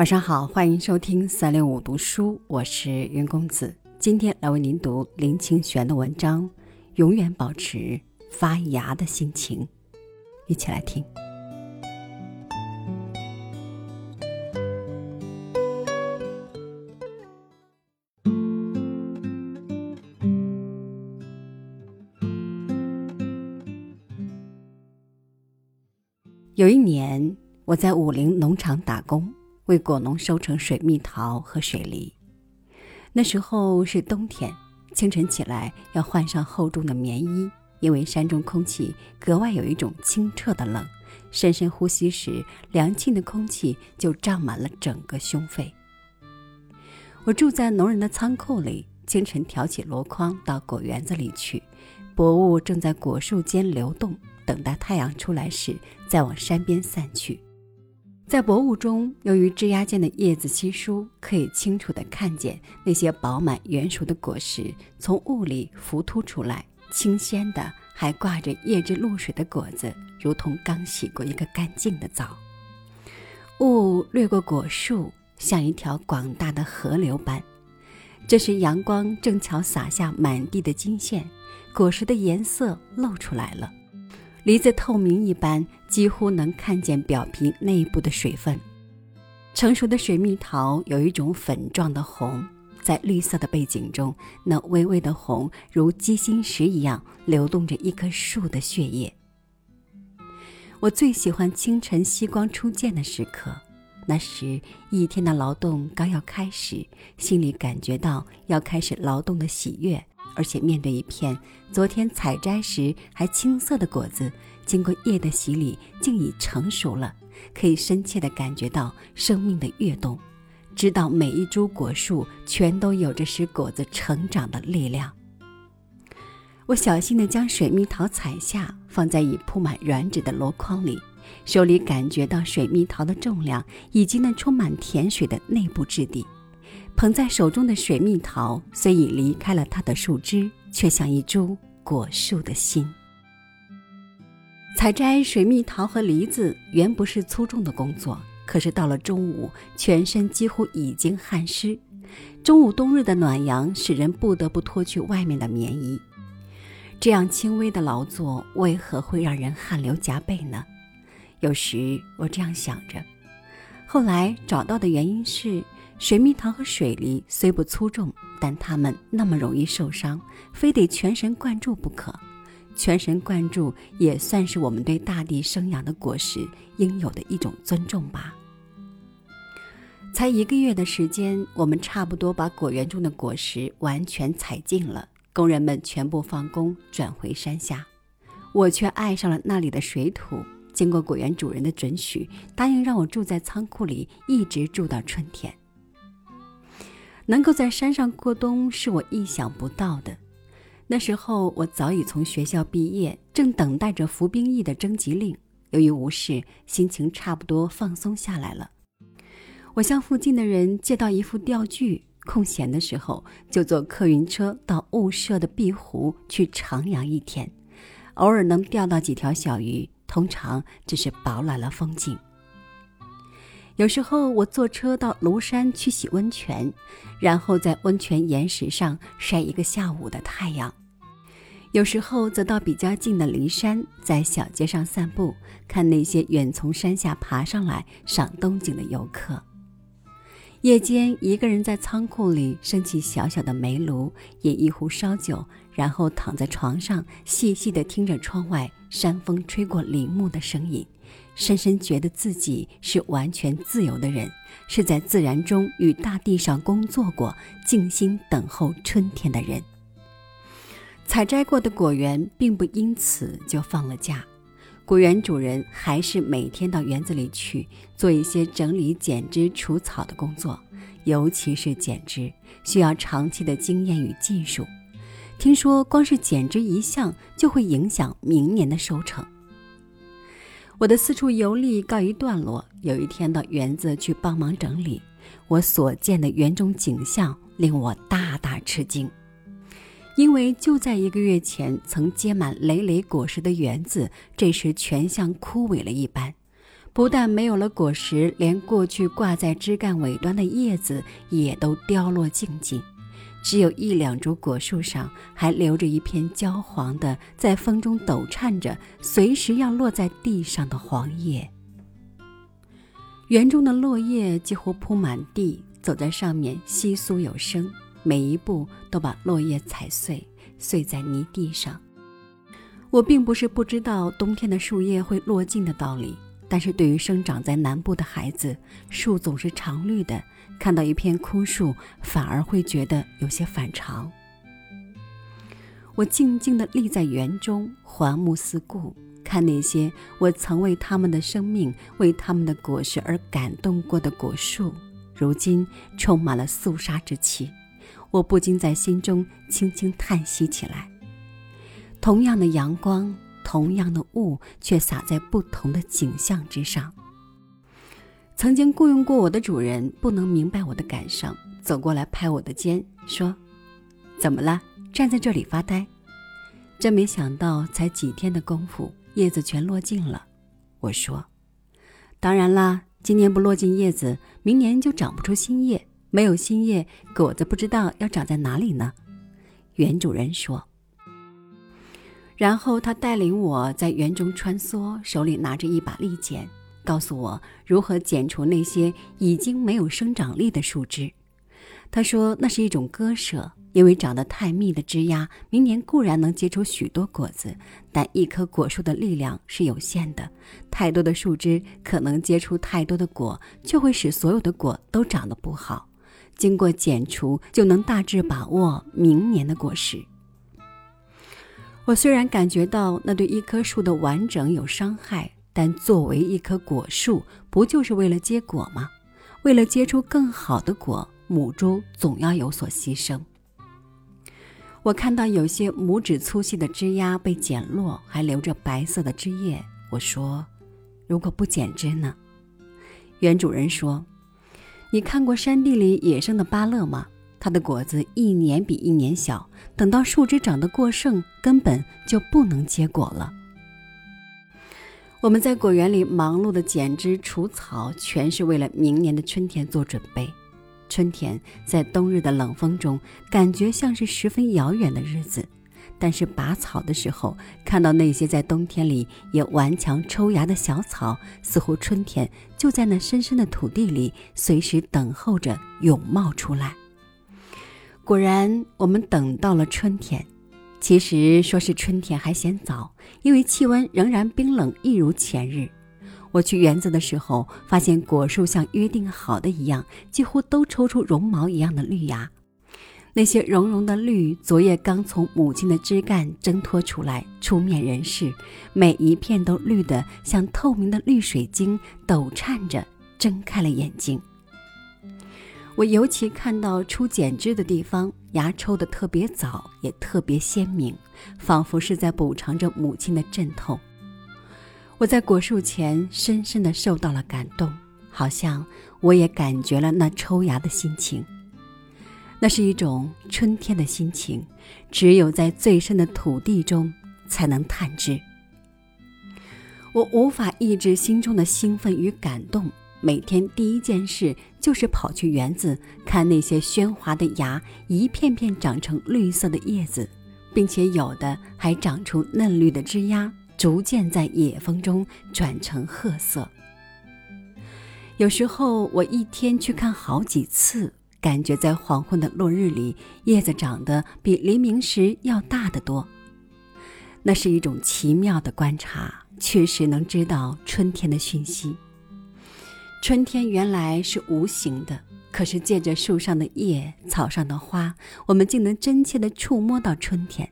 晚上好，欢迎收听三六五读书，我是云公子。今天来为您读林清玄的文章《永远保持发芽的心情》，一起来听。有一年，我在武陵农场打工。为果农收成水蜜桃和水梨，那时候是冬天，清晨起来要换上厚重的棉衣，因为山中空气格外有一种清澈的冷，深深呼吸时，凉沁的空气就胀满了整个胸肺。我住在农人的仓库里，清晨挑起箩筐到果园子里去，薄雾正在果树间流动，等待太阳出来时再往山边散去。在薄雾中，由于枝桠间的叶子稀疏，可以清楚地看见那些饱满圆熟的果实从雾里浮凸出来。清鲜的，还挂着叶汁露水的果子，如同刚洗过一个干净的澡。雾掠过果树，像一条广大的河流般。这时阳光正巧洒下满地的金线，果实的颜色露出来了。梨子透明一般，几乎能看见表皮内部的水分。成熟的水蜜桃有一种粉状的红，在绿色的背景中，那微微的红如鸡心石一样流动着一棵树的血液。我最喜欢清晨夕光初见的时刻，那时一天的劳动刚要开始，心里感觉到要开始劳动的喜悦。而且面对一片昨天采摘时还青涩的果子，经过叶的洗礼，竟已成熟了，可以深切地感觉到生命的跃动，知道每一株果树全都有着使果子成长的力量。我小心地将水蜜桃采下，放在已铺满软纸的箩筐里，手里感觉到水蜜桃的重量以及那充满甜水的内部质地。捧在手中的水蜜桃虽已离开了它的树枝，却像一株果树的心。采摘水蜜桃和梨子原不是粗重的工作，可是到了中午，全身几乎已经汗湿。中午冬日的暖阳使人不得不脱去外面的棉衣。这样轻微的劳作，为何会让人汗流浃背呢？有时我这样想着，后来找到的原因是。水蜜桃和水梨虽不粗重，但它们那么容易受伤，非得全神贯注不可。全神贯注也算是我们对大地生养的果实应有的一种尊重吧。才一个月的时间，我们差不多把果园中的果实完全采尽了。工人们全部放工，转回山下，我却爱上了那里的水土。经过果园主人的准许，答应让我住在仓库里，一直住到春天。能够在山上过冬是我意想不到的。那时候我早已从学校毕业，正等待着服兵役的征集令。由于无事，心情差不多放松下来了。我向附近的人借到一副钓具，空闲的时候就坐客运车到雾社的碧湖去徜徉一天，偶尔能钓到几条小鱼，通常只是饱览了风景。有时候我坐车到庐山去洗温泉，然后在温泉岩石上晒一个下午的太阳；有时候则到比较近的骊山，在小街上散步，看那些远从山下爬上来赏冬景的游客。夜间，一个人在仓库里升起小小的煤炉，饮一壶烧酒，然后躺在床上，细细地听着窗外山风吹过林木的声音。深深觉得自己是完全自由的人，是在自然中与大地上工作过、静心等候春天的人。采摘过的果园并不因此就放了假，果园主人还是每天到园子里去做一些整理、剪枝、除草的工作，尤其是剪枝，需要长期的经验与技术。听说光是剪枝一项就会影响明年的收成。我的四处游历告一段落。有一天到园子去帮忙整理，我所见的园中景象令我大大吃惊。因为就在一个月前曾结满累累果实的园子，这时全像枯萎了一般，不但没有了果实，连过去挂在枝干尾端的叶子也都凋落尽尽，只有一两株果树上还留着一片焦黄的，在风中抖颤着，随时要落在地上的黄叶。园中的落叶几乎铺满地，走在上面窸窣有声，每一步都把落叶踩碎，碎在泥地上。我并不是不知道冬天的树叶会落尽的道理，但是对于生长在南部的孩子，树总是常绿的，看到一片枯树，反而会觉得有些反常。我静静地立在园中，环目四顾，看那些我曾为他们的生命、为他们的果实而感动过的果树，如今充满了肃杀之气，我不禁在心中轻轻叹息起来。同样的阳光，同样的雾，却洒在不同的景象之上。曾经雇佣过我的主人不能明白我的感伤，走过来拍我的肩，说：“怎么了？站在这里发呆？”真没想到，才几天的功夫，叶子全落尽了。我说：“当然啦，今年不落尽叶子，明年就长不出新叶。没有新叶，果子不知道要长在哪里呢。”原主人说。然后他带领我在园中穿梭，手里拿着一把利剪，告诉我如何剪除那些已经没有生长力的树枝。他说那是一种割舍，因为长得太密的枝丫，明年固然能结出许多果子，但一棵果树的力量是有限的，太多的树枝可能结出太多的果，就会使所有的果都长得不好。经过剪除，就能大致把握明年的果实。我虽然感觉到那对一棵树的完整有伤害，但作为一棵果树，不就是为了结果吗？为了结出更好的果，母株总要有所牺牲。我看到有些拇指粗细的枝丫被剪落，还留着白色的枝叶。我说：“如果不剪枝呢？”原主人说：“你看过山地里野生的芭乐吗？”它的果子一年比一年小，等到树枝长得过剩，根本就不能结果了。我们在果园里忙碌的剪枝除草，全是为了明年的春天做准备。春天在冬日的冷风中，感觉像是十分遥远的日子，但是拔草的时候，看到那些在冬天里也顽强抽芽的小草，似乎春天就在那深深的土地里，随时等候着涌冒出来。果然，我们等到了春天。其实说是春天还嫌早，因为气温仍然冰冷，一如前日。我去园子的时候，发现果树像约定好的一样，几乎都抽出绒毛一样的绿芽。那些绒绒的绿，昨夜刚从母亲的枝干挣脱出来，出面人世，每一片都绿得像透明的绿水晶，抖颤着睁开了眼睛。我尤其看到出剪枝的地方，芽抽得特别早，也特别鲜明，仿佛是在补偿着母亲的阵痛。我在果树前深深地受到了感动，好像我也感觉了那抽芽的心情。那是一种春天的心情，只有在最深的土地中才能探知。我无法抑制心中的兴奋与感动。每天第一件事就是跑去园子看那些喧哗的芽，一片片长成绿色的叶子，并且有的还长出嫩绿的枝丫，逐渐在野风中转成褐色。有时候我一天去看好几次，感觉在黄昏的落日里，叶子长得比黎明时要大得多。那是一种奇妙的观察，确实能知道春天的讯息。春天原来是无形的，可是借着树上的叶、草上的花，我们竟能真切的触摸到春天。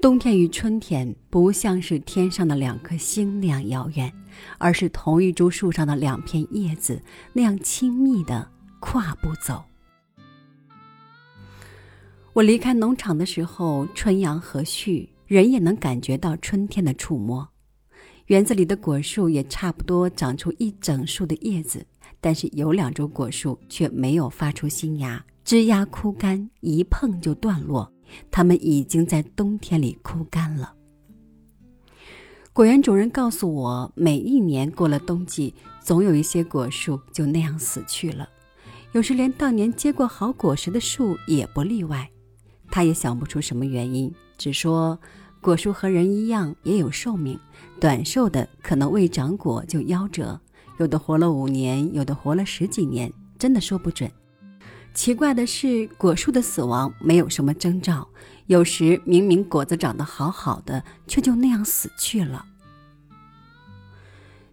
冬天与春天不像是天上的两颗星那样遥远，而是同一株树上的两片叶子那样亲密的跨步走。我离开农场的时候，春阳和煦，人也能感觉到春天的触摸。园子里的果树也差不多长出一整树的叶子，但是有两株果树却没有发出新芽，枝丫枯干，一碰就断落。它们已经在冬天里枯干了。果园主人告诉我，每一年过了冬季，总有一些果树就那样死去了，有时连当年结过好果实的树也不例外。他也想不出什么原因，只说果树和人一样也有寿命，短寿的可能未长果就夭折，有的活了五年，有的活了十几年，真的说不准。奇怪的是，果树的死亡没有什么征兆。有时明明果子长得好好的，却就那样死去了。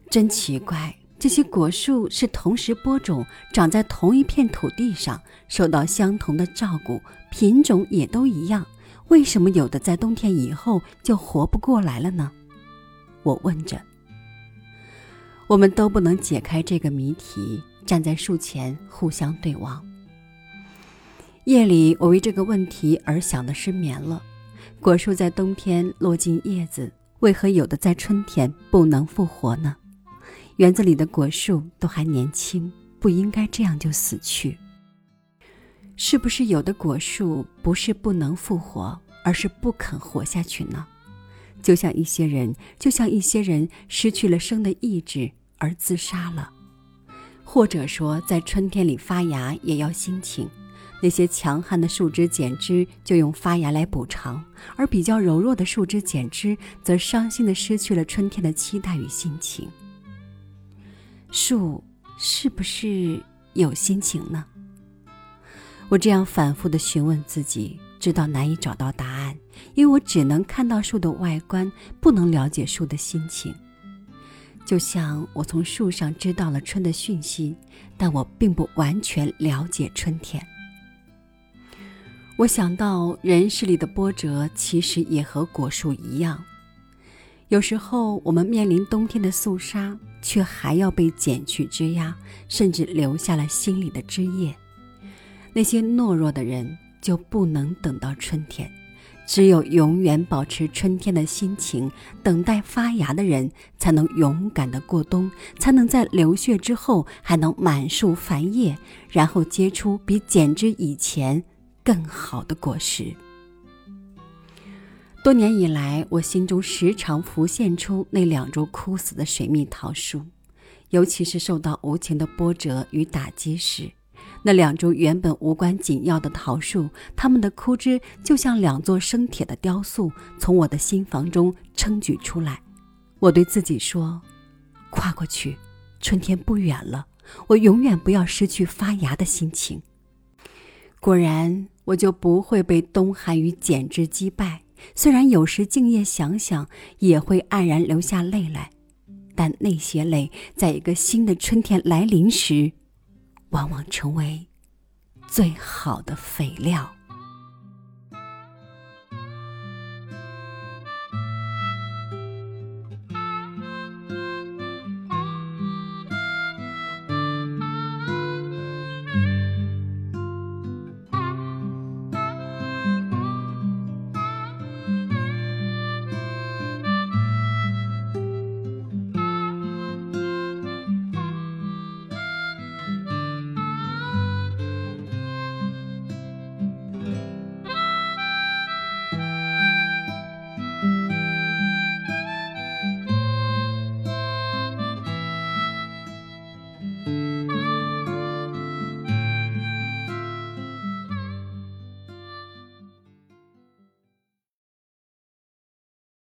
真奇怪，这些果树是同时播种，长在同一片土地上，受到相同的照顾，品种也都一样，为什么有的在冬天以后就活不过来了呢？我问着。我们都不能解开这个谜题，站在树前互相对望。夜里，我为这个问题而想的失眠了。果树在冬天落尽叶子，为何有的在春天不能复活呢？园子里的果树都还年轻，不应该这样就死去。是不是有的果树不是不能复活，而是不肯活下去呢？就像一些人，就像一些人失去了生的意志而自杀了，或者说在春天里发芽也要心情。那些强悍的树枝剪枝就用发芽来补偿，而比较柔弱的树枝剪枝则伤心的失去了春天的期待与心情。树是不是有心情呢？我这样反复的询问自己，直到难以找到答案，因为我只能看到树的外观，不能了解树的心情。就像我从树上知道了春的讯息，但我并不完全了解春天。我想到人世里的波折，其实也和果树一样。有时候我们面临冬天的肃杀，却还要被剪去枝丫，甚至留下了心里的枝叶。那些懦弱的人就不能等到春天，只有永远保持春天的心情，等待发芽的人，才能勇敢的过冬，才能在流血之后还能满树繁叶，然后结出比剪枝以前。更好的果实。多年以来，我心中时常浮现出那两株枯死的水蜜桃树，尤其是受到无情的波折与打击时，那两株原本无关紧要的桃树，它们的枯枝就像两座生铁的雕塑，从我的心房中撑举出来。我对自己说：“跨过去，春天不远了。我永远不要失去发芽的心情。”果然。我就不会被冬寒与剪枝击败。虽然有时静夜想想，也会黯然流下泪来，但那些泪，在一个新的春天来临时，往往成为最好的肥料。